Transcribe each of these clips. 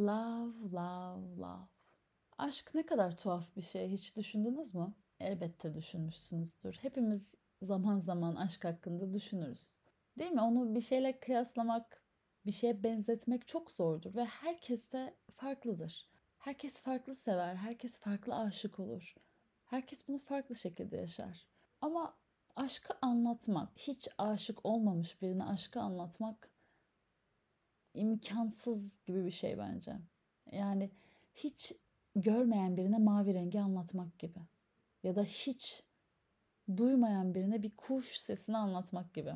Love, love, love. Aşk ne kadar tuhaf bir şey hiç düşündünüz mü? Elbette düşünmüşsünüzdür. Hepimiz zaman zaman aşk hakkında düşünürüz. Değil mi? Onu bir şeyle kıyaslamak, bir şeye benzetmek çok zordur ve herkes de farklıdır. Herkes farklı sever, herkes farklı aşık olur. Herkes bunu farklı şekilde yaşar. Ama aşkı anlatmak, hiç aşık olmamış birine aşkı anlatmak imkansız gibi bir şey bence. Yani hiç görmeyen birine mavi rengi anlatmak gibi. Ya da hiç duymayan birine bir kuş sesini anlatmak gibi.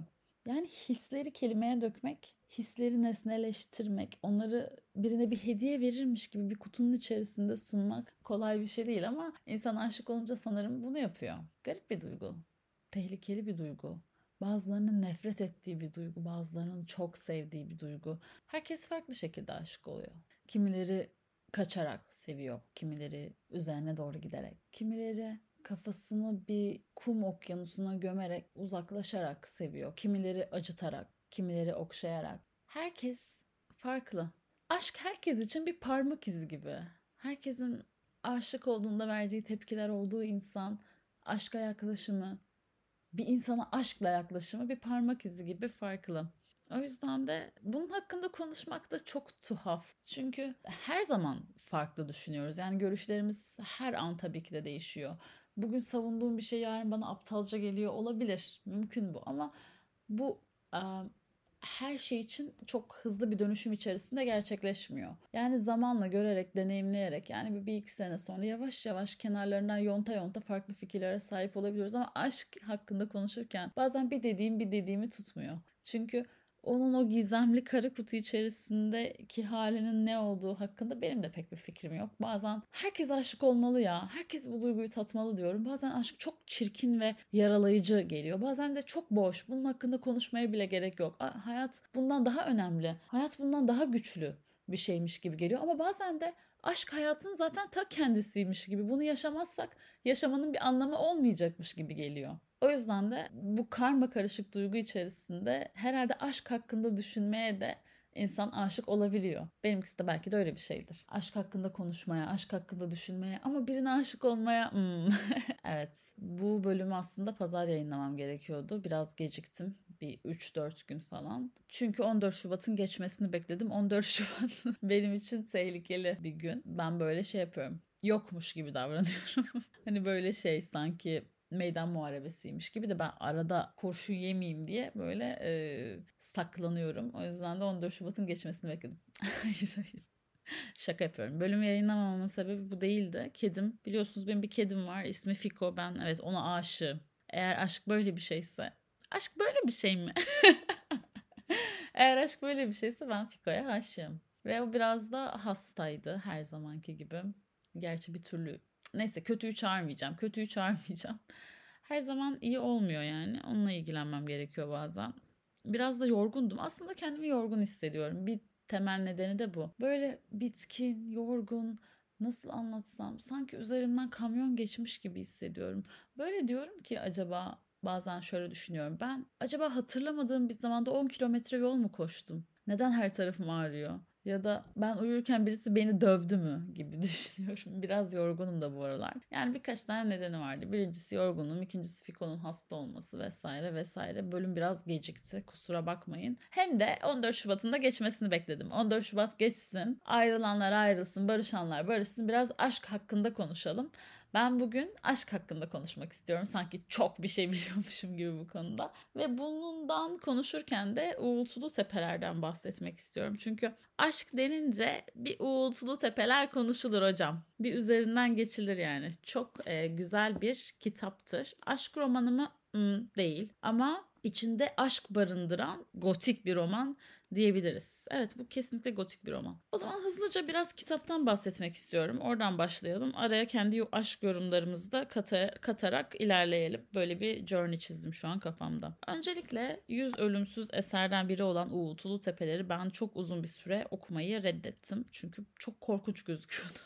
Yani hisleri kelimeye dökmek, hisleri nesneleştirmek, onları birine bir hediye verirmiş gibi bir kutunun içerisinde sunmak kolay bir şey değil ama insan aşık olunca sanırım bunu yapıyor. Garip bir duygu. Tehlikeli bir duygu. Bazılarının nefret ettiği bir duygu, bazılarının çok sevdiği bir duygu. Herkes farklı şekilde aşık oluyor. Kimileri kaçarak seviyor, kimileri üzerine doğru giderek, kimileri kafasını bir kum okyanusuna gömerek uzaklaşarak seviyor. Kimileri acıtarak, kimileri okşayarak. Herkes farklı. Aşk herkes için bir parmak izi gibi. Herkesin aşık olduğunda verdiği tepkiler olduğu insan, aşka yaklaşımı, bir insana aşkla yaklaşımı bir parmak izi gibi farklı. O yüzden de bunun hakkında konuşmak da çok tuhaf. Çünkü her zaman farklı düşünüyoruz. Yani görüşlerimiz her an tabii ki de değişiyor. Bugün savunduğum bir şey yarın bana aptalca geliyor olabilir. Mümkün bu ama bu her şey için çok hızlı bir dönüşüm içerisinde gerçekleşmiyor. Yani zamanla görerek, deneyimleyerek yani bir, bir iki sene sonra yavaş yavaş kenarlarından yonta yonta farklı fikirlere sahip olabiliyoruz. Ama aşk hakkında konuşurken bazen bir dediğim bir dediğimi tutmuyor. Çünkü onun o gizemli kara kutu içerisindeki halinin ne olduğu hakkında benim de pek bir fikrim yok. Bazen herkes aşık olmalı ya, herkes bu duyguyu tatmalı diyorum. Bazen aşk çok çirkin ve yaralayıcı geliyor. Bazen de çok boş, bunun hakkında konuşmaya bile gerek yok. Hayat bundan daha önemli, hayat bundan daha güçlü bir şeymiş gibi geliyor. Ama bazen de aşk hayatın zaten ta kendisiymiş gibi. Bunu yaşamazsak yaşamanın bir anlamı olmayacakmış gibi geliyor. O yüzden de bu karma karışık duygu içerisinde herhalde aşk hakkında düşünmeye de insan aşık olabiliyor. Benimkisi de belki de öyle bir şeydir. Aşk hakkında konuşmaya, aşk hakkında düşünmeye ama birine aşık olmaya hmm. evet bu bölümü aslında pazar yayınlamam gerekiyordu. Biraz geciktim. Bir 3-4 gün falan. Çünkü 14 Şubat'ın geçmesini bekledim. 14 Şubat benim için tehlikeli bir gün. Ben böyle şey yapıyorum. Yokmuş gibi davranıyorum. hani böyle şey sanki meydan muharebesiymiş gibi de ben arada kurşun yemeyeyim diye böyle e, saklanıyorum. O yüzden de 14 Şubat'ın geçmesini bekledim. hayır hayır. Şaka yapıyorum. Bölümü yayınlamamamın sebebi bu değildi. Kedim, biliyorsunuz benim bir kedim var. İsmi Fiko. Ben evet ona aşığım. Eğer aşk böyle bir şeyse. Aşk böyle bir şey mi? Eğer aşk böyle bir şeyse ben Fiko'ya aşığım. Ve o biraz da hastaydı her zamanki gibi. Gerçi bir türlü Neyse kötüyü çağırmayacağım. Kötüyü çağırmayacağım. Her zaman iyi olmuyor yani. Onunla ilgilenmem gerekiyor bazen. Biraz da yorgundum. Aslında kendimi yorgun hissediyorum. Bir temel nedeni de bu. Böyle bitkin, yorgun, nasıl anlatsam sanki üzerimden kamyon geçmiş gibi hissediyorum. Böyle diyorum ki acaba bazen şöyle düşünüyorum. Ben acaba hatırlamadığım bir zamanda 10 kilometre yol mu koştum? Neden her tarafım ağrıyor? Ya da ben uyurken birisi beni dövdü mü gibi düşünüyorum. Biraz yorgunum da bu aralar. Yani birkaç tane nedeni vardı. Birincisi yorgunum, ikincisi Fiko'nun hasta olması vesaire vesaire. Bölüm biraz gecikti kusura bakmayın. Hem de 14 Şubat'ın da geçmesini bekledim. 14 Şubat geçsin, ayrılanlar ayrılsın, barışanlar barışsın. Biraz aşk hakkında konuşalım. Ben bugün aşk hakkında konuşmak istiyorum. Sanki çok bir şey biliyormuşum gibi bu konuda. Ve bundan konuşurken de uğultulu tepelerden bahsetmek istiyorum. Çünkü aşk denince bir uğultulu tepeler konuşulur hocam. Bir üzerinden geçilir yani. Çok e, güzel bir kitaptır. Aşk romanı mı? Hmm, değil. Ama içinde aşk barındıran gotik bir roman diyebiliriz. Evet bu kesinlikle gotik bir roman. O zaman hızlıca biraz kitaptan bahsetmek istiyorum. Oradan başlayalım. Araya kendi aşk yorumlarımızı da katar, katarak ilerleyelim. Böyle bir journey çizdim şu an kafamda. Öncelikle yüz ölümsüz eserden biri olan Uğultulu Tepeleri ben çok uzun bir süre okumayı reddettim. Çünkü çok korkunç gözüküyordu.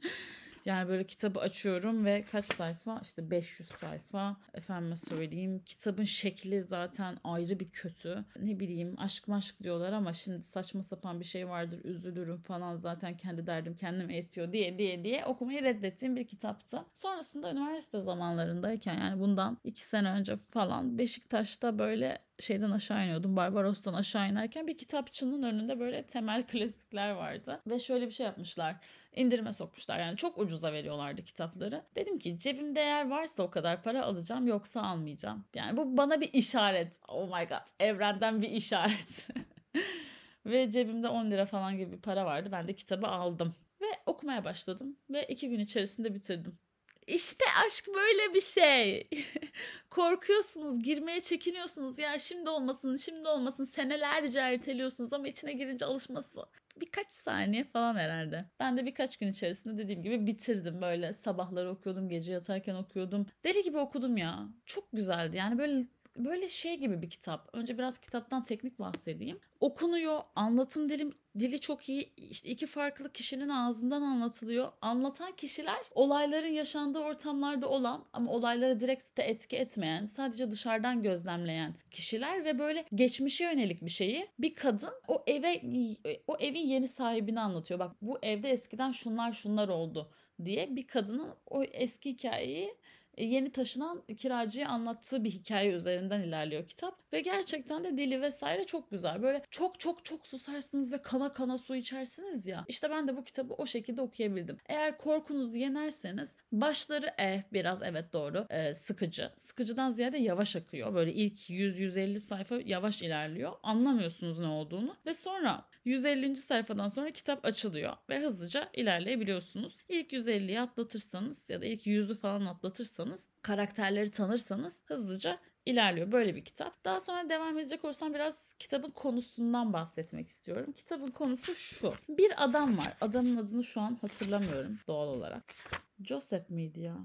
Yani böyle kitabı açıyorum ve kaç sayfa? İşte 500 sayfa. Efendime söyleyeyim. Kitabın şekli zaten ayrı bir kötü. Ne bileyim aşk maşk diyorlar ama şimdi saçma sapan bir şey vardır üzülürüm falan zaten kendi derdim kendime yetiyor diye diye diye okumayı reddettiğim bir kitaptı. Sonrasında üniversite zamanlarındayken yani bundan iki sene önce falan Beşiktaş'ta böyle şeyden aşağı iniyordum. Barbaros'tan aşağı inerken bir kitapçının önünde böyle temel klasikler vardı. Ve şöyle bir şey yapmışlar. İndirime sokmuşlar. Yani çok ucuza veriyorlardı kitapları. Dedim ki cebimde eğer varsa o kadar para alacağım yoksa almayacağım. Yani bu bana bir işaret. Oh my god. Evrenden bir işaret. Ve cebimde 10 lira falan gibi bir para vardı. Ben de kitabı aldım. Ve okumaya başladım. Ve iki gün içerisinde bitirdim. İşte aşk böyle bir şey. Korkuyorsunuz, girmeye çekiniyorsunuz. Ya şimdi olmasın, şimdi olmasın. Senelerce erteliyorsunuz ama içine girince alışması birkaç saniye falan herhalde. Ben de birkaç gün içerisinde dediğim gibi bitirdim. Böyle sabahları okuyordum, gece yatarken okuyordum. Deli gibi okudum ya. Çok güzeldi. Yani böyle böyle şey gibi bir kitap. Önce biraz kitaptan teknik bahsedeyim. Okunuyor, anlatım dilim dili çok iyi. İşte iki farklı kişinin ağzından anlatılıyor. Anlatan kişiler olayların yaşandığı ortamlarda olan ama olaylara direkt de etki etmeyen, sadece dışarıdan gözlemleyen kişiler ve böyle geçmişe yönelik bir şeyi bir kadın o eve o evin yeni sahibini anlatıyor. Bak bu evde eskiden şunlar şunlar oldu diye bir kadının o eski hikayeyi yeni taşınan kiracıyı anlattığı bir hikaye üzerinden ilerliyor kitap. Ve gerçekten de dili vesaire çok güzel. Böyle çok çok çok susarsınız ve kana kana su içersiniz ya. İşte ben de bu kitabı o şekilde okuyabildim. Eğer korkunuzu yenerseniz başları eh biraz evet doğru e, sıkıcı. Sıkıcıdan ziyade yavaş akıyor. Böyle ilk 100-150 sayfa yavaş ilerliyor. Anlamıyorsunuz ne olduğunu. Ve sonra 150. sayfadan sonra kitap açılıyor ve hızlıca ilerleyebiliyorsunuz. İlk 150'yi atlatırsanız ya da ilk 100'ü falan atlatırsanız, karakterleri tanırsanız hızlıca ilerliyor böyle bir kitap. Daha sonra devam edecek olursam biraz kitabın konusundan bahsetmek istiyorum. Kitabın konusu şu. Bir adam var. Adamın adını şu an hatırlamıyorum doğal olarak. Joseph miydi ya?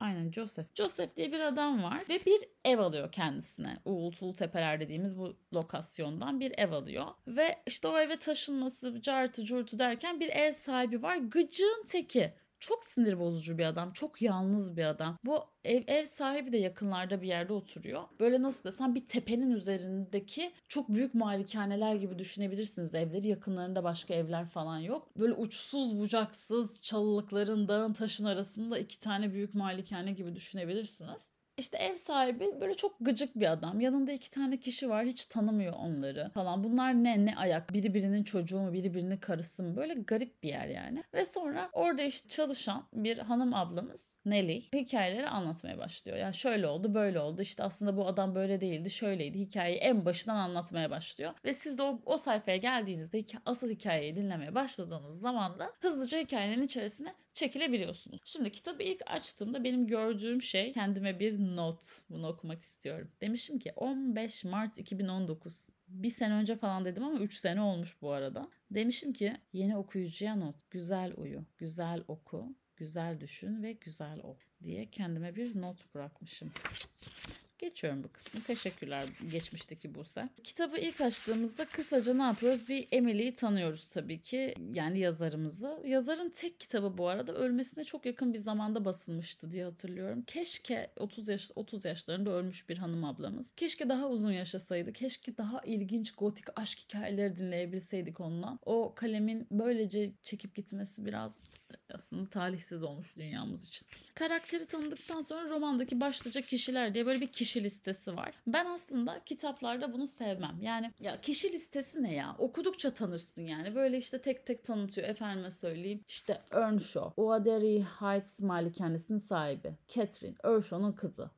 Aynen Joseph. Joseph diye bir adam var ve bir ev alıyor kendisine. Uğultulu Tepeler dediğimiz bu lokasyondan bir ev alıyor. Ve işte o eve taşınması, cartı curtu derken bir ev sahibi var. Gıcığın teki. Çok sinir bozucu bir adam. Çok yalnız bir adam. Bu ev, ev sahibi de yakınlarda bir yerde oturuyor. Böyle nasıl desem bir tepenin üzerindeki çok büyük malikaneler gibi düşünebilirsiniz. Evleri yakınlarında başka evler falan yok. Böyle uçsuz bucaksız çalılıkların dağın taşın arasında iki tane büyük malikane gibi düşünebilirsiniz. İşte ev sahibi böyle çok gıcık bir adam. Yanında iki tane kişi var hiç tanımıyor onları falan. Bunlar ne ne ayak biri birinin çocuğu mu biri birinin karısı mı böyle garip bir yer yani. Ve sonra orada işte çalışan bir hanım ablamız Nelly hikayeleri anlatmaya başlıyor. Ya yani şöyle oldu böyle oldu işte aslında bu adam böyle değildi şöyleydi hikayeyi en başından anlatmaya başlıyor. Ve siz de o, o sayfaya geldiğinizde asıl hikayeyi dinlemeye başladığınız zaman da hızlıca hikayenin içerisine çekilebiliyorsunuz. Şimdi kitabı ilk açtığımda benim gördüğüm şey kendime bir not. Bunu okumak istiyorum. Demişim ki 15 Mart 2019. Bir sene önce falan dedim ama 3 sene olmuş bu arada. Demişim ki yeni okuyucuya not. Güzel uyu, güzel oku, güzel düşün ve güzel ol diye kendime bir not bırakmışım. Geçiyorum bu kısmı. Teşekkürler geçmişteki Buse. Kitabı ilk açtığımızda kısaca ne yapıyoruz? Bir Emily'yi tanıyoruz tabii ki. Yani yazarımızı. Yazarın tek kitabı bu arada ölmesine çok yakın bir zamanda basılmıştı diye hatırlıyorum. Keşke 30 yaş 30 yaşlarında ölmüş bir hanım ablamız. Keşke daha uzun yaşasaydı. Keşke daha ilginç gotik aşk hikayeleri dinleyebilseydik ondan. O kalemin böylece çekip gitmesi biraz aslında talihsiz olmuş dünyamız için. Karakteri tanıdıktan sonra romandaki başlıca kişiler diye böyle bir kişi listesi var. Ben aslında kitaplarda bunu sevmem. Yani ya kişi listesi ne ya? Okudukça tanırsın yani. Böyle işte tek tek tanıtıyor. Efendime söyleyeyim. İşte Earnshaw. Oaderi Heights malikanesinin sahibi. Catherine. Earnshaw'un kızı.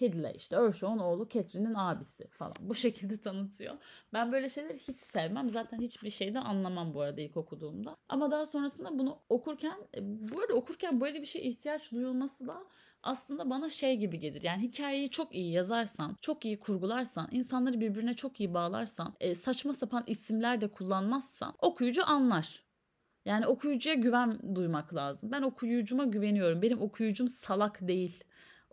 Hidley işte Earshaw'un oğlu Catherine'in abisi falan. Bu şekilde tanıtıyor. Ben böyle şeyleri hiç sevmem. Zaten hiçbir şeyden anlamam bu arada ilk okuduğumda. Ama daha sonrasında bunu okurken e, bu arada okurken böyle bir şeye ihtiyaç duyulması da aslında bana şey gibi gelir. Yani hikayeyi çok iyi yazarsan, çok iyi kurgularsan, insanları birbirine çok iyi bağlarsan, e, saçma sapan isimler de kullanmazsan okuyucu anlar. Yani okuyucuya güven duymak lazım. Ben okuyucuma güveniyorum. Benim okuyucum salak değil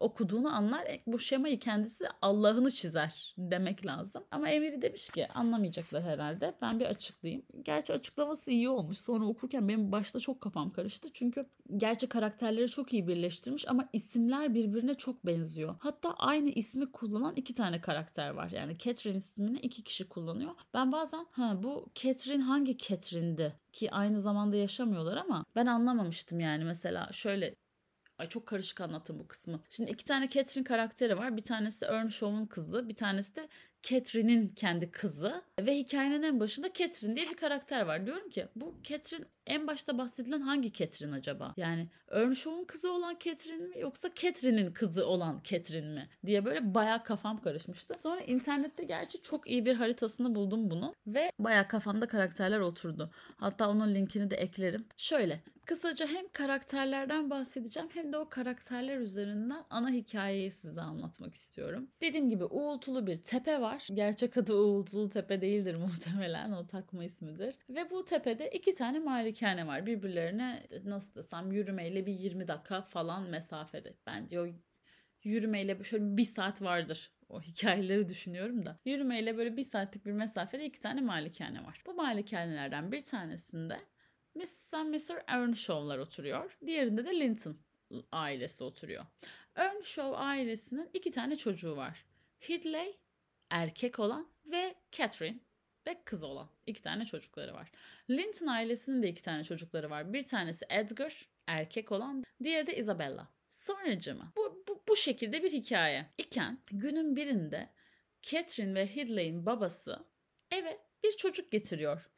okuduğunu anlar. E, bu şemayı kendisi Allah'ını çizer demek lazım. Ama Emiri demiş ki anlamayacaklar herhalde. Ben bir açıklayayım. Gerçi açıklaması iyi olmuş. Sonra okurken benim başta çok kafam karıştı. Çünkü gerçi karakterleri çok iyi birleştirmiş ama isimler birbirine çok benziyor. Hatta aynı ismi kullanan iki tane karakter var. Yani Catherine ismini iki kişi kullanıyor. Ben bazen ha bu Catherine hangi Catherine'di ki aynı zamanda yaşamıyorlar ama ben anlamamıştım yani mesela şöyle Ay çok karışık anlattım bu kısmı. Şimdi iki tane Catherine karakteri var. Bir tanesi Earnshaw'un kızı, bir tanesi de Catherine'in kendi kızı ve hikayenin en başında Catherine diye bir karakter var. Diyorum ki bu Catherine en başta bahsedilen hangi Catherine acaba? Yani Earnshaw'un kızı olan Catherine mi yoksa Catherine'in kızı olan Catherine mi diye böyle bayağı kafam karışmıştı. Sonra internette gerçi çok iyi bir haritasını buldum bunu ve bayağı kafamda karakterler oturdu. Hatta onun linkini de eklerim. Şöyle Kısaca hem karakterlerden bahsedeceğim hem de o karakterler üzerinden ana hikayeyi size anlatmak istiyorum. Dediğim gibi uğultulu bir tepe var. Gerçek adı uğultulu tepe değildir muhtemelen o takma ismidir. Ve bu tepede iki tane malikane var. Birbirlerine nasıl desem yürümeyle bir 20 dakika falan mesafede. Bence o yürümeyle şöyle bir saat vardır o hikayeleri düşünüyorum da. Yürümeyle böyle bir saatlik bir mesafede iki tane malikane var. Bu malikanelerden bir tanesinde Mrs. and Mr. Earnshaw'lar oturuyor. Diğerinde de Linton ailesi oturuyor. Earnshaw ailesinin iki tane çocuğu var. Hidley erkek olan ve Catherine ve kız olan iki tane çocukları var. Linton ailesinin de iki tane çocukları var. Bir tanesi Edgar erkek olan, diğeri de Isabella. Sonracıma bu, bu, bu şekilde bir hikaye iken günün birinde Catherine ve Hidley'in babası eve bir çocuk getiriyor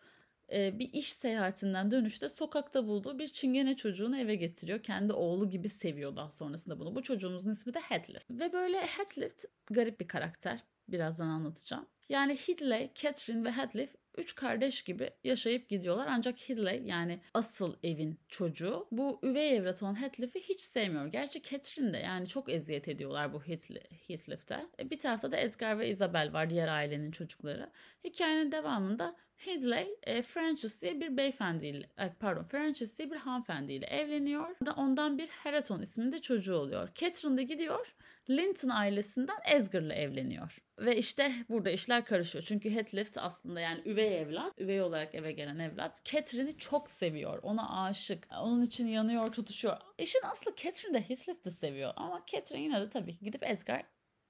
bir iş seyahatinden dönüşte sokakta bulduğu bir çingene çocuğunu eve getiriyor. Kendi oğlu gibi seviyor daha sonrasında bunu. Bu çocuğumuzun ismi de Headlift. Ve böyle Headlift garip bir karakter. Birazdan anlatacağım. Yani Hidley, Catherine ve Headlift üç kardeş gibi yaşayıp gidiyorlar. Ancak Hidley yani asıl evin çocuğu bu üvey evlat olan Heathcliff'i hiç sevmiyor. Gerçi Catherine de yani çok eziyet ediyorlar bu Heathcliff'te. E, bir tarafta da Edgar ve Isabel var diğer ailenin çocukları. Hikayenin devamında Hidley e, Francis diye bir beyefendiyle pardon Francis diye bir hanımefendiyle evleniyor. Ondan bir Heraton isminde çocuğu oluyor. Catherine de gidiyor Linton ailesinden Edgar'la evleniyor. Ve işte burada işler karışıyor. Çünkü Heathcliff aslında yani üvey evlat, üvey olarak eve gelen evlat. Catherine'i çok seviyor. Ona aşık. Onun için yanıyor, tutuşuyor. İşin aslı Catherine de Heathcliff'i seviyor. Ama Catherine yine de tabii gidip Edgar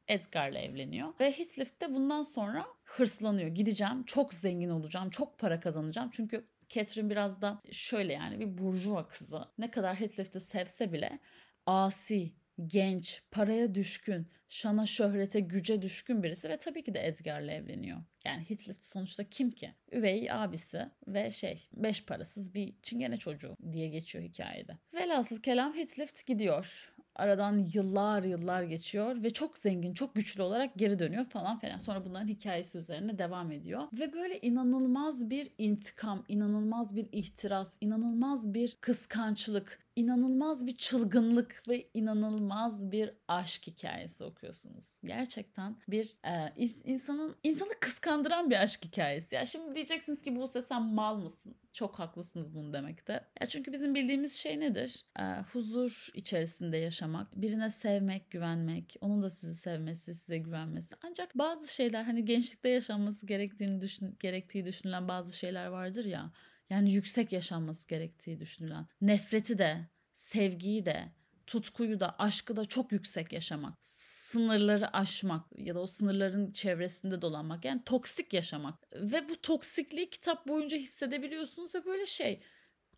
Edgar'la evleniyor. Ve Heathcliff de bundan sonra hırslanıyor. Gideceğim, çok zengin olacağım, çok para kazanacağım. Çünkü Catherine biraz da şöyle yani bir burjuva kızı. Ne kadar Heathcliff'i sevse bile asi, genç, paraya düşkün, şana şöhrete, güce düşkün birisi ve tabii ki de Edgar'la evleniyor. Yani Heathcliff sonuçta kim ki? Üvey abisi ve şey beş parasız bir çingene çocuğu diye geçiyor hikayede. Velhasıl kelam Heathcliff gidiyor. Aradan yıllar yıllar geçiyor ve çok zengin, çok güçlü olarak geri dönüyor falan filan. Sonra bunların hikayesi üzerine devam ediyor. Ve böyle inanılmaz bir intikam, inanılmaz bir ihtiras, inanılmaz bir kıskançlık, inanılmaz bir çılgınlık ve inanılmaz bir aşk hikayesi okuyorsunuz. Gerçekten bir e, insanın insanı kıskandıran bir aşk hikayesi. Ya şimdi diyeceksiniz ki bu sen mal mısın? Çok haklısınız bunu demekte. Ya çünkü bizim bildiğimiz şey nedir? E, huzur içerisinde yaşamak, birine sevmek, güvenmek, onun da sizi sevmesi, size güvenmesi. Ancak bazı şeyler hani gençlikte yaşanması gerektiğini düşün, gerektiği düşünülen bazı şeyler vardır ya yani yüksek yaşanması gerektiği düşünülen. Nefreti de, sevgiyi de, tutkuyu da, aşkı da çok yüksek yaşamak. Sınırları aşmak ya da o sınırların çevresinde dolanmak. Yani toksik yaşamak. Ve bu toksikliği kitap boyunca hissedebiliyorsunuz ve böyle şey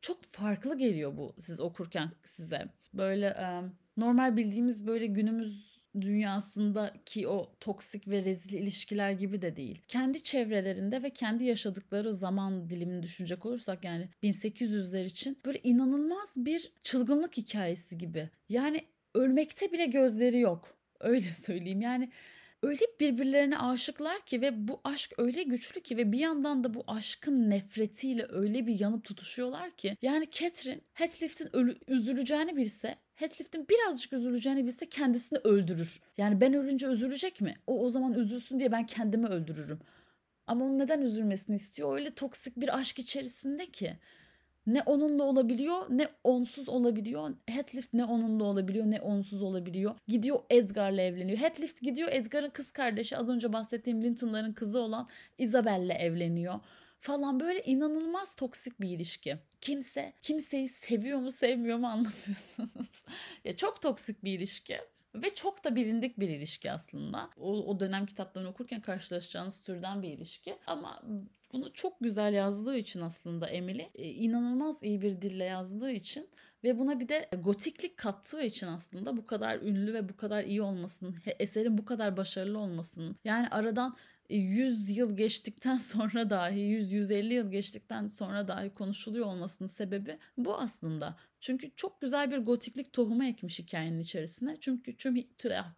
çok farklı geliyor bu siz okurken size. Böyle normal bildiğimiz böyle günümüz dünyasındaki o toksik ve rezil ilişkiler gibi de değil. Kendi çevrelerinde ve kendi yaşadıkları zaman dilimini düşünecek olursak yani 1800'ler için böyle inanılmaz bir çılgınlık hikayesi gibi. Yani ölmekte bile gözleri yok. Öyle söyleyeyim. Yani öyle birbirlerine aşıklar ki ve bu aşk öyle güçlü ki ve bir yandan da bu aşkın nefretiyle öyle bir yanıp tutuşuyorlar ki yani Catherine Heathcliff'in üzüleceğini bilse Heathcliff'in birazcık üzüleceğini bilse kendisini öldürür. Yani ben ölünce üzülecek mi? O o zaman üzülsün diye ben kendimi öldürürüm. Ama onun neden üzülmesini istiyor? Öyle toksik bir aşk içerisinde ki. ne onunla olabiliyor ne onsuz olabiliyor. Heathcliff ne onunla olabiliyor ne onsuz olabiliyor. Gidiyor Edgar'la evleniyor. Heathcliff gidiyor Edgar'ın kız kardeşi az önce bahsettiğim Linton'ların kızı olan Isabel'le evleniyor falan böyle inanılmaz toksik bir ilişki. Kimse kimseyi seviyor mu sevmiyor mu anlamıyorsunuz. ya çok toksik bir ilişki. Ve çok da bilindik bir ilişki aslında. O, o dönem kitaplarını okurken karşılaşacağınız türden bir ilişki. Ama bunu çok güzel yazdığı için aslında Emily e, inanılmaz iyi bir dille yazdığı için ve buna bir de gotiklik kattığı için aslında bu kadar ünlü ve bu kadar iyi olmasının, eserin bu kadar başarılı olmasının yani aradan 100 yıl geçtikten sonra dahi 100-150 yıl geçtikten sonra dahi konuşuluyor olmasının sebebi bu aslında. Çünkü çok güzel bir gotiklik tohumu ekmiş hikayenin içerisine. Çünkü tüm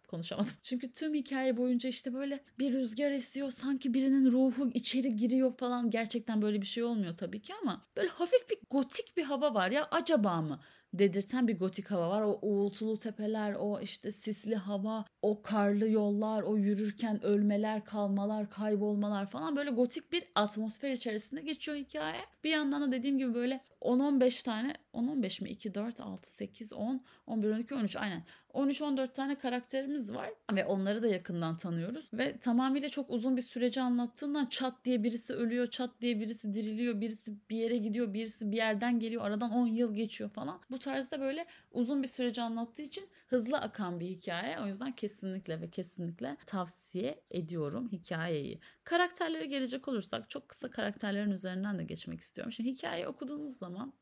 konuşamadım. Çünkü tüm hikaye boyunca işte böyle bir rüzgar esiyor. Sanki birinin ruhu içeri giriyor falan. Gerçekten böyle bir şey olmuyor tabii ki ama böyle hafif bir gotik bir hava var ya acaba mı? dedirten bir gotik hava var. O uğultulu tepeler, o işte sisli hava, o karlı yollar, o yürürken ölmeler, kalmalar, kaybolmalar falan böyle gotik bir atmosfer içerisinde geçiyor hikaye. Bir yandan da dediğim gibi böyle 10-15 tane 10-15 mi? 2, 4, 6, 8, 10, 11, 12, 13 aynen. 13-14 tane karakterimiz var ve onları da yakından tanıyoruz. Ve tamamıyla çok uzun bir süreci anlattığından çat diye birisi ölüyor, çat diye birisi diriliyor, birisi bir yere gidiyor, birisi bir yerden geliyor, aradan 10 yıl geçiyor falan. Bu tarzda böyle uzun bir süreci anlattığı için hızlı akan bir hikaye. O yüzden kesinlikle ve kesinlikle tavsiye ediyorum hikayeyi. Karakterlere gelecek olursak çok kısa karakterlerin üzerinden de geçmek istiyorum. Şimdi hikayeyi okuduğunuz zaman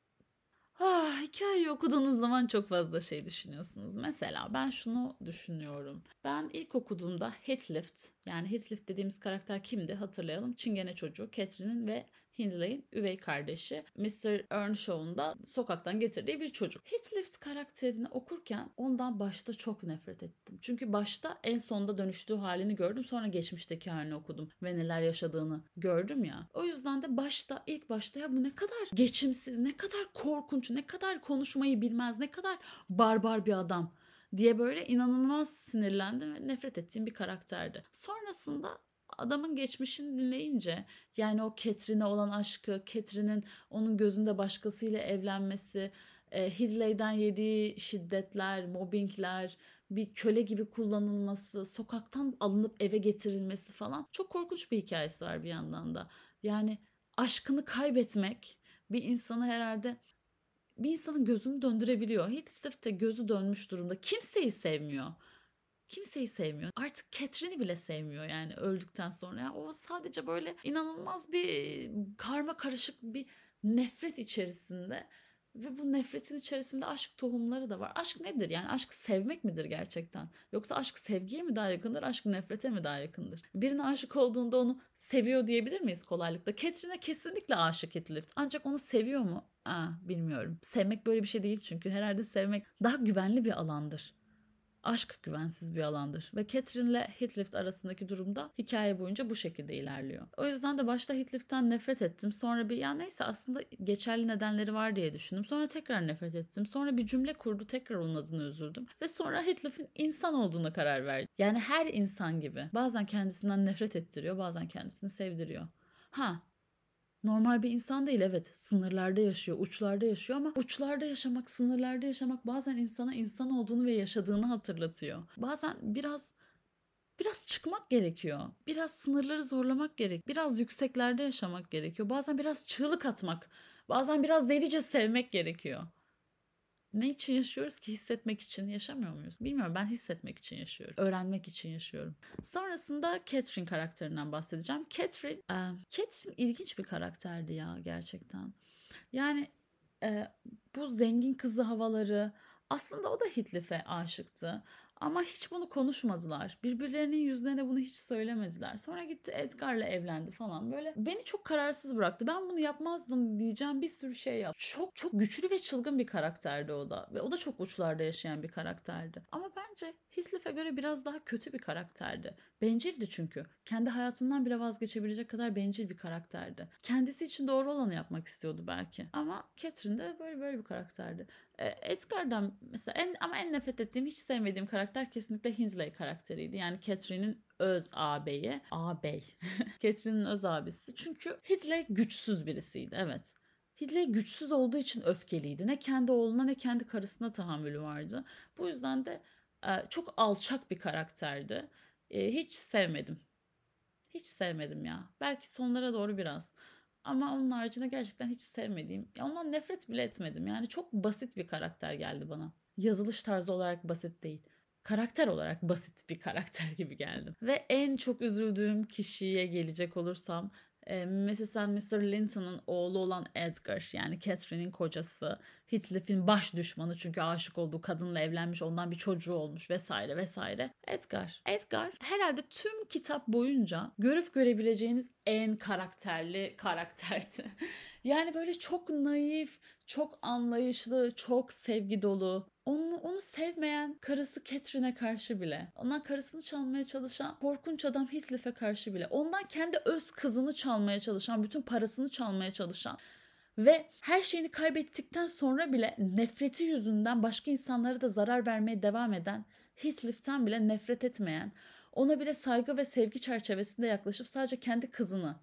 Ah, hikayeyi okuduğunuz zaman çok fazla şey düşünüyorsunuz. Mesela ben şunu düşünüyorum. Ben ilk okuduğumda Heathcliff, yani Heathcliff dediğimiz karakter kimdi hatırlayalım. Çingene çocuğu Catherine'in ve Hindley'in üvey kardeşi Mr. Earnshaw'un da sokaktan getirdiği bir çocuk. Heathcliff karakterini okurken ondan başta çok nefret ettim. Çünkü başta en sonda dönüştüğü halini gördüm. Sonra geçmişteki halini okudum ve neler yaşadığını gördüm ya. O yüzden de başta ilk başta ya bu ne kadar geçimsiz, ne kadar korkunç, ne kadar konuşmayı bilmez, ne kadar barbar bir adam diye böyle inanılmaz sinirlendim ve nefret ettiğim bir karakterdi. Sonrasında adamın geçmişini dinleyince yani o Catherine'e olan aşkı, Catherine'in onun gözünde başkasıyla evlenmesi, e, Hidley'den yediği şiddetler, mobbingler, bir köle gibi kullanılması, sokaktan alınıp eve getirilmesi falan çok korkunç bir hikayesi var bir yandan da. Yani aşkını kaybetmek bir insanı herhalde bir insanın gözünü döndürebiliyor. Heathcliff de gözü dönmüş durumda. Kimseyi sevmiyor kimseyi sevmiyor. Artık Catherine'i bile sevmiyor yani öldükten sonra. Yani o sadece böyle inanılmaz bir karma karışık bir nefret içerisinde ve bu nefretin içerisinde aşk tohumları da var. Aşk nedir? Yani aşk sevmek midir gerçekten? Yoksa aşk sevgiye mi daha yakındır? Aşk nefrete mi daha yakındır? Birine aşık olduğunda onu seviyor diyebilir miyiz kolaylıkla? Catherine'e kesinlikle aşık Heathcliff. Ancak onu seviyor mu? Aa, bilmiyorum. Sevmek böyle bir şey değil çünkü. Herhalde sevmek daha güvenli bir alandır aşk güvensiz bir alandır. Ve Catherine ile Heathcliff arasındaki durumda hikaye boyunca bu şekilde ilerliyor. O yüzden de başta Heathcliff'ten nefret ettim. Sonra bir ya neyse aslında geçerli nedenleri var diye düşündüm. Sonra tekrar nefret ettim. Sonra bir cümle kurdu tekrar onun adını üzüldüm. Ve sonra Heathcliff'in insan olduğuna karar verdim. Yani her insan gibi. Bazen kendisinden nefret ettiriyor bazen kendisini sevdiriyor. Ha normal bir insan değil evet sınırlarda yaşıyor uçlarda yaşıyor ama uçlarda yaşamak sınırlarda yaşamak bazen insana insan olduğunu ve yaşadığını hatırlatıyor. Bazen biraz biraz çıkmak gerekiyor. Biraz sınırları zorlamak gerek. Biraz yükseklerde yaşamak gerekiyor. Bazen biraz çığlık atmak. Bazen biraz delice sevmek gerekiyor ne için yaşıyoruz ki? Hissetmek için yaşamıyor muyuz? Bilmiyorum ben hissetmek için yaşıyorum. Öğrenmek için yaşıyorum. Sonrasında Catherine karakterinden bahsedeceğim. Catherine, e, Catherine ilginç bir karakterdi ya gerçekten. Yani e, bu zengin kızı havaları aslında o da Heathcliff'e aşıktı. Ama hiç bunu konuşmadılar. Birbirlerinin yüzlerine bunu hiç söylemediler. Sonra gitti Edgar'la evlendi falan. Böyle beni çok kararsız bıraktı. Ben bunu yapmazdım diyeceğim bir sürü şey yap. Çok çok güçlü ve çılgın bir karakterdi o da. Ve o da çok uçlarda yaşayan bir karakterdi. Ama bence Heathcliff'e göre biraz daha kötü bir karakterdi. Bencildi çünkü. Kendi hayatından bile vazgeçebilecek kadar bencil bir karakterdi. Kendisi için doğru olanı yapmak istiyordu belki. Ama Catherine de böyle böyle bir karakterdi. E, Edgar'dan mesela en ama en nefret ettiğim, hiç sevmediğim karakter kesinlikle Hinsley karakteriydi. Yani Catherine'in öz ağabeyi. Ağabey. Catherine'in öz abisi. Çünkü Hinsley güçsüz birisiydi evet. Hidley güçsüz olduğu için öfkeliydi. Ne kendi oğluna ne kendi karısına tahammülü vardı. Bu yüzden de e, çok alçak bir karakterdi. E, hiç sevmedim. Hiç sevmedim ya. Belki sonlara doğru biraz. Ama onun haricinde gerçekten hiç sevmediğim, ya ondan nefret bile etmedim. Yani çok basit bir karakter geldi bana. Yazılış tarzı olarak basit değil. Karakter olarak basit bir karakter gibi geldi. Ve en çok üzüldüğüm kişiye gelecek olursam Mrs. and Mr. Linton'ın oğlu olan Edgar yani Catherine'in kocası Heathcliff'in baş düşmanı çünkü aşık olduğu kadınla evlenmiş ondan bir çocuğu olmuş vesaire vesaire. Edgar. Edgar herhalde tüm kitap boyunca görüp görebileceğiniz en karakterli karakterdi. yani böyle çok naif, çok anlayışlı, çok sevgi dolu. Onu, onu sevmeyen karısı Catherine'e karşı bile, ondan karısını çalmaya çalışan korkunç adam Heathcliff'e karşı bile, ondan kendi öz kızını çalmaya çalışan, bütün parasını çalmaya çalışan ve her şeyini kaybettikten sonra bile nefreti yüzünden başka insanlara da zarar vermeye devam eden, Heathcliff'ten bile nefret etmeyen, ona bile saygı ve sevgi çerçevesinde yaklaşıp sadece kendi kızını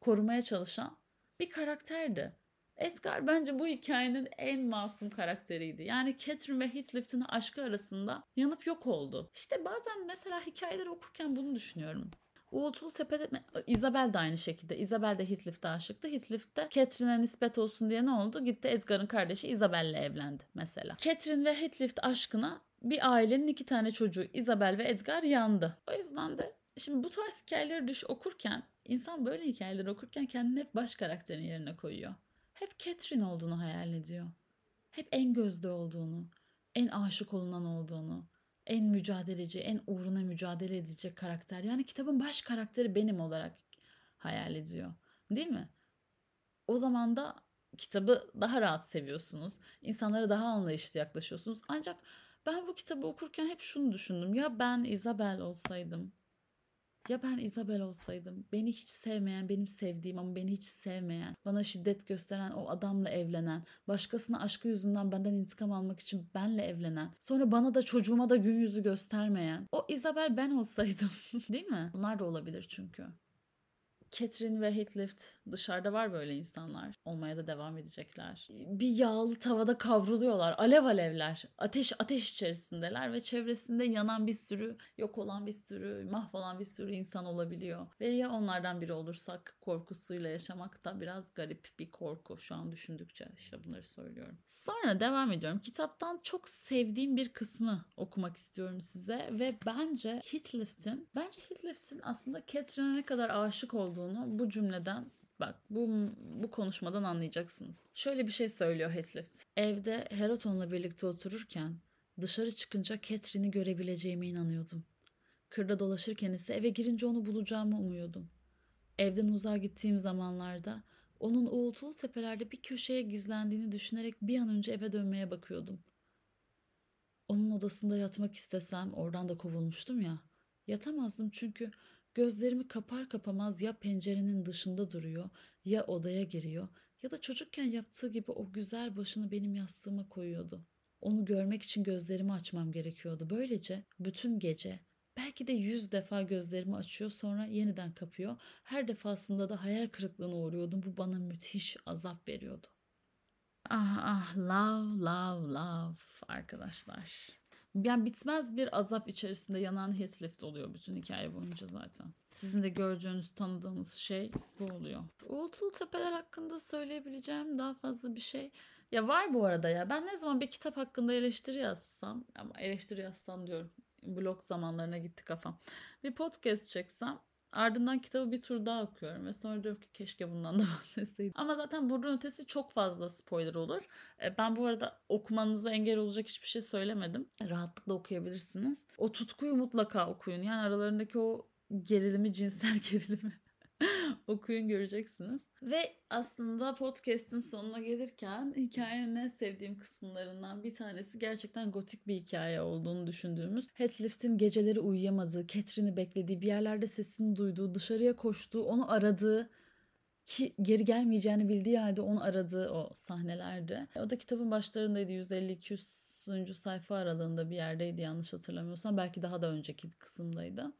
korumaya çalışan bir karakterdi. Edgar bence bu hikayenin en masum karakteriydi. Yani Catherine ve Heathcliff'in aşkı arasında yanıp yok oldu. İşte bazen mesela hikayeleri okurken bunu düşünüyorum. Uğultulu Sepe'de Isabel de aynı şekilde. Isabel de Heathcliff'te aşıktı. Heathcliff de Catherine'e nispet olsun diye ne oldu? Gitti Edgar'ın kardeşi Isabel'le evlendi mesela. Catherine ve Heathcliff aşkına bir ailenin iki tane çocuğu Isabel ve Edgar yandı. O yüzden de şimdi bu tarz hikayeleri düş okurken insan böyle hikayeleri okurken kendini hep baş karakterin yerine koyuyor hep Catherine olduğunu hayal ediyor. Hep en gözde olduğunu, en aşık olunan olduğunu, en mücadeleci, en uğruna mücadele edecek karakter. Yani kitabın baş karakteri benim olarak hayal ediyor. Değil mi? O zaman da kitabı daha rahat seviyorsunuz. İnsanlara daha anlayışlı yaklaşıyorsunuz. Ancak ben bu kitabı okurken hep şunu düşündüm. Ya ben Isabel olsaydım ya ben Isabel olsaydım, beni hiç sevmeyen, benim sevdiğim ama beni hiç sevmeyen, bana şiddet gösteren o adamla evlenen, başkasına aşkı yüzünden benden intikam almak için benle evlenen, sonra bana da çocuğuma da gün yüzü göstermeyen, o Isabel ben olsaydım değil mi? Bunlar da olabilir çünkü. Catherine ve Heathcliff dışarıda var böyle insanlar. Olmaya da devam edecekler. Bir yağlı tavada kavruluyorlar. Alev alevler. Ateş ateş içerisindeler ve çevresinde yanan bir sürü, yok olan bir sürü, mahvolan bir sürü insan olabiliyor. Ve ya onlardan biri olursak korkusuyla yaşamak da biraz garip bir korku şu an düşündükçe işte bunları söylüyorum. Sonra devam ediyorum. Kitaptan çok sevdiğim bir kısmı okumak istiyorum size ve bence Heathcliff'in bence Heathcliff'in aslında Catherine'e ne kadar aşık olduğunu olduğunu bu cümleden Bak bu, bu konuşmadan anlayacaksınız. Şöyle bir şey söylüyor Heathcliff. Evde Heraton'la birlikte otururken dışarı çıkınca Catherine'i görebileceğime inanıyordum. Kırda dolaşırken ise eve girince onu bulacağımı umuyordum. Evden uzağa gittiğim zamanlarda onun uğultulu tepelerde bir köşeye gizlendiğini düşünerek bir an önce eve dönmeye bakıyordum. Onun odasında yatmak istesem oradan da kovulmuştum ya. Yatamazdım çünkü Gözlerimi kapar kapamaz ya pencerenin dışında duruyor ya odaya giriyor ya da çocukken yaptığı gibi o güzel başını benim yastığıma koyuyordu. Onu görmek için gözlerimi açmam gerekiyordu. Böylece bütün gece belki de yüz defa gözlerimi açıyor sonra yeniden kapıyor. Her defasında da hayal kırıklığına uğruyordum. Bu bana müthiş azap veriyordu. Ah ah love love love arkadaşlar yani bitmez bir azap içerisinde yanan Heathcliff oluyor bütün hikaye boyunca zaten. Sizin de gördüğünüz, tanıdığınız şey bu oluyor. Uğultulu Tepeler hakkında söyleyebileceğim daha fazla bir şey. Ya var bu arada ya. Ben ne zaman bir kitap hakkında eleştiri yazsam, ama eleştiri yazsam diyorum. Blog zamanlarına gitti kafam. Bir podcast çeksem Ardından kitabı bir tur daha okuyorum ve sonra diyorum ki keşke bundan da bahsetseydim. Ama zaten buradan ötesi çok fazla spoiler olur. E, ben bu arada okumanıza engel olacak hiçbir şey söylemedim. Rahatlıkla okuyabilirsiniz. O tutkuyu mutlaka okuyun. Yani aralarındaki o gerilimi, cinsel gerilimi okuyun göreceksiniz. Ve aslında podcast'in sonuna gelirken hikayenin en sevdiğim kısımlarından bir tanesi gerçekten gotik bir hikaye olduğunu düşündüğümüz Heathcliff'in geceleri uyuyamadığı, Catherine'i beklediği, bir yerlerde sesini duyduğu, dışarıya koştuğu, onu aradığı ki geri gelmeyeceğini bildiği halde onu aradığı o sahnelerde. O da kitabın başlarındaydı 150-200. sayfa aralığında bir yerdeydi yanlış hatırlamıyorsam. Belki daha da önceki bir kısımdaydı.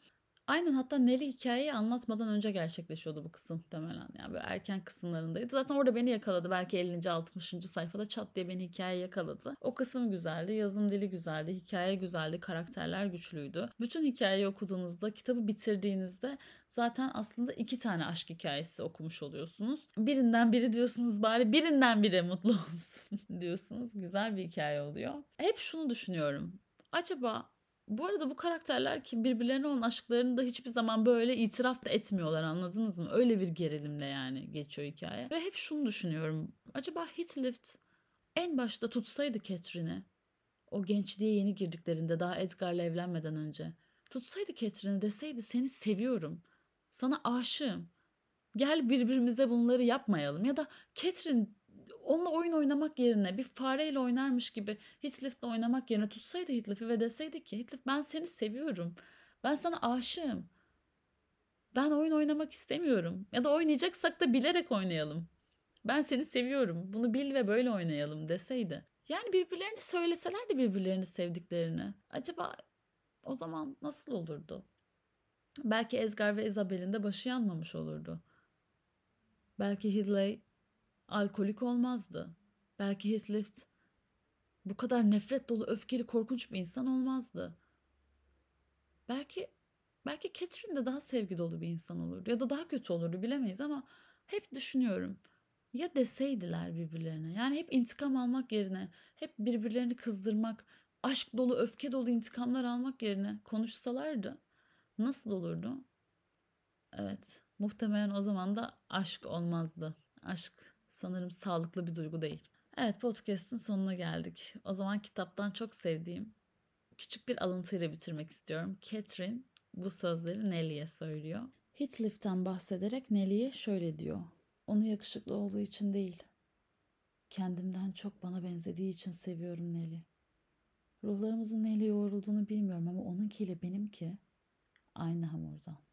Aynen hatta Nelly hikayeyi anlatmadan önce gerçekleşiyordu bu kısım muhtemelen. Yani böyle erken kısımlarındaydı. Zaten orada beni yakaladı. Belki 50. 60. sayfada çat diye beni hikaye yakaladı. O kısım güzeldi. Yazım dili güzeldi. Hikaye güzeldi. Karakterler güçlüydü. Bütün hikayeyi okuduğunuzda, kitabı bitirdiğinizde zaten aslında iki tane aşk hikayesi okumuş oluyorsunuz. Birinden biri diyorsunuz bari birinden biri mutlu olsun diyorsunuz. Güzel bir hikaye oluyor. Hep şunu düşünüyorum. Acaba bu arada bu karakterler kim birbirlerine olan aşklarını da hiçbir zaman böyle itiraf da etmiyorlar anladınız mı? Öyle bir gerilimle yani geçiyor hikaye. Ve hep şunu düşünüyorum. Acaba Heathcliff en başta tutsaydı Catherine'i o gençliğe yeni girdiklerinde daha Edgar'la evlenmeden önce tutsaydı Catherine'i deseydi seni seviyorum. Sana aşığım. Gel birbirimize bunları yapmayalım. Ya da Catherine onunla oyun oynamak yerine bir fareyle oynarmış gibi Heathcliff'le oynamak yerine tutsaydı Heathcliff'i ve deseydi ki Heathcliff ben seni seviyorum. Ben sana aşığım. Ben oyun oynamak istemiyorum. Ya da oynayacaksak da bilerek oynayalım. Ben seni seviyorum. Bunu bil ve böyle oynayalım deseydi. Yani birbirlerini söyleselerdi birbirlerini sevdiklerini. Acaba o zaman nasıl olurdu? Belki Ezgar ve Isabel'in de başı yanmamış olurdu. Belki Hidley alkolik olmazdı. Belki Heathcliff bu kadar nefret dolu, öfkeli, korkunç bir insan olmazdı. Belki belki Catherine de daha sevgi dolu bir insan olurdu ya da daha kötü olurdu bilemeyiz ama hep düşünüyorum. Ya deseydiler birbirlerine. Yani hep intikam almak yerine, hep birbirlerini kızdırmak, aşk dolu, öfke dolu intikamlar almak yerine konuşsalardı nasıl olurdu? Evet, muhtemelen o zaman da aşk olmazdı. Aşk sanırım sağlıklı bir duygu değil. Evet podcast'ın sonuna geldik. O zaman kitaptan çok sevdiğim küçük bir alıntıyla bitirmek istiyorum. Catherine bu sözleri Nelly'e söylüyor. Heathcliff'ten bahsederek Nelly'e şöyle diyor. Onu yakışıklı olduğu için değil, kendimden çok bana benzediği için seviyorum Nelly. Ruhlarımızın neyle yoğrulduğunu bilmiyorum ama onunkiyle benimki aynı hamurdan.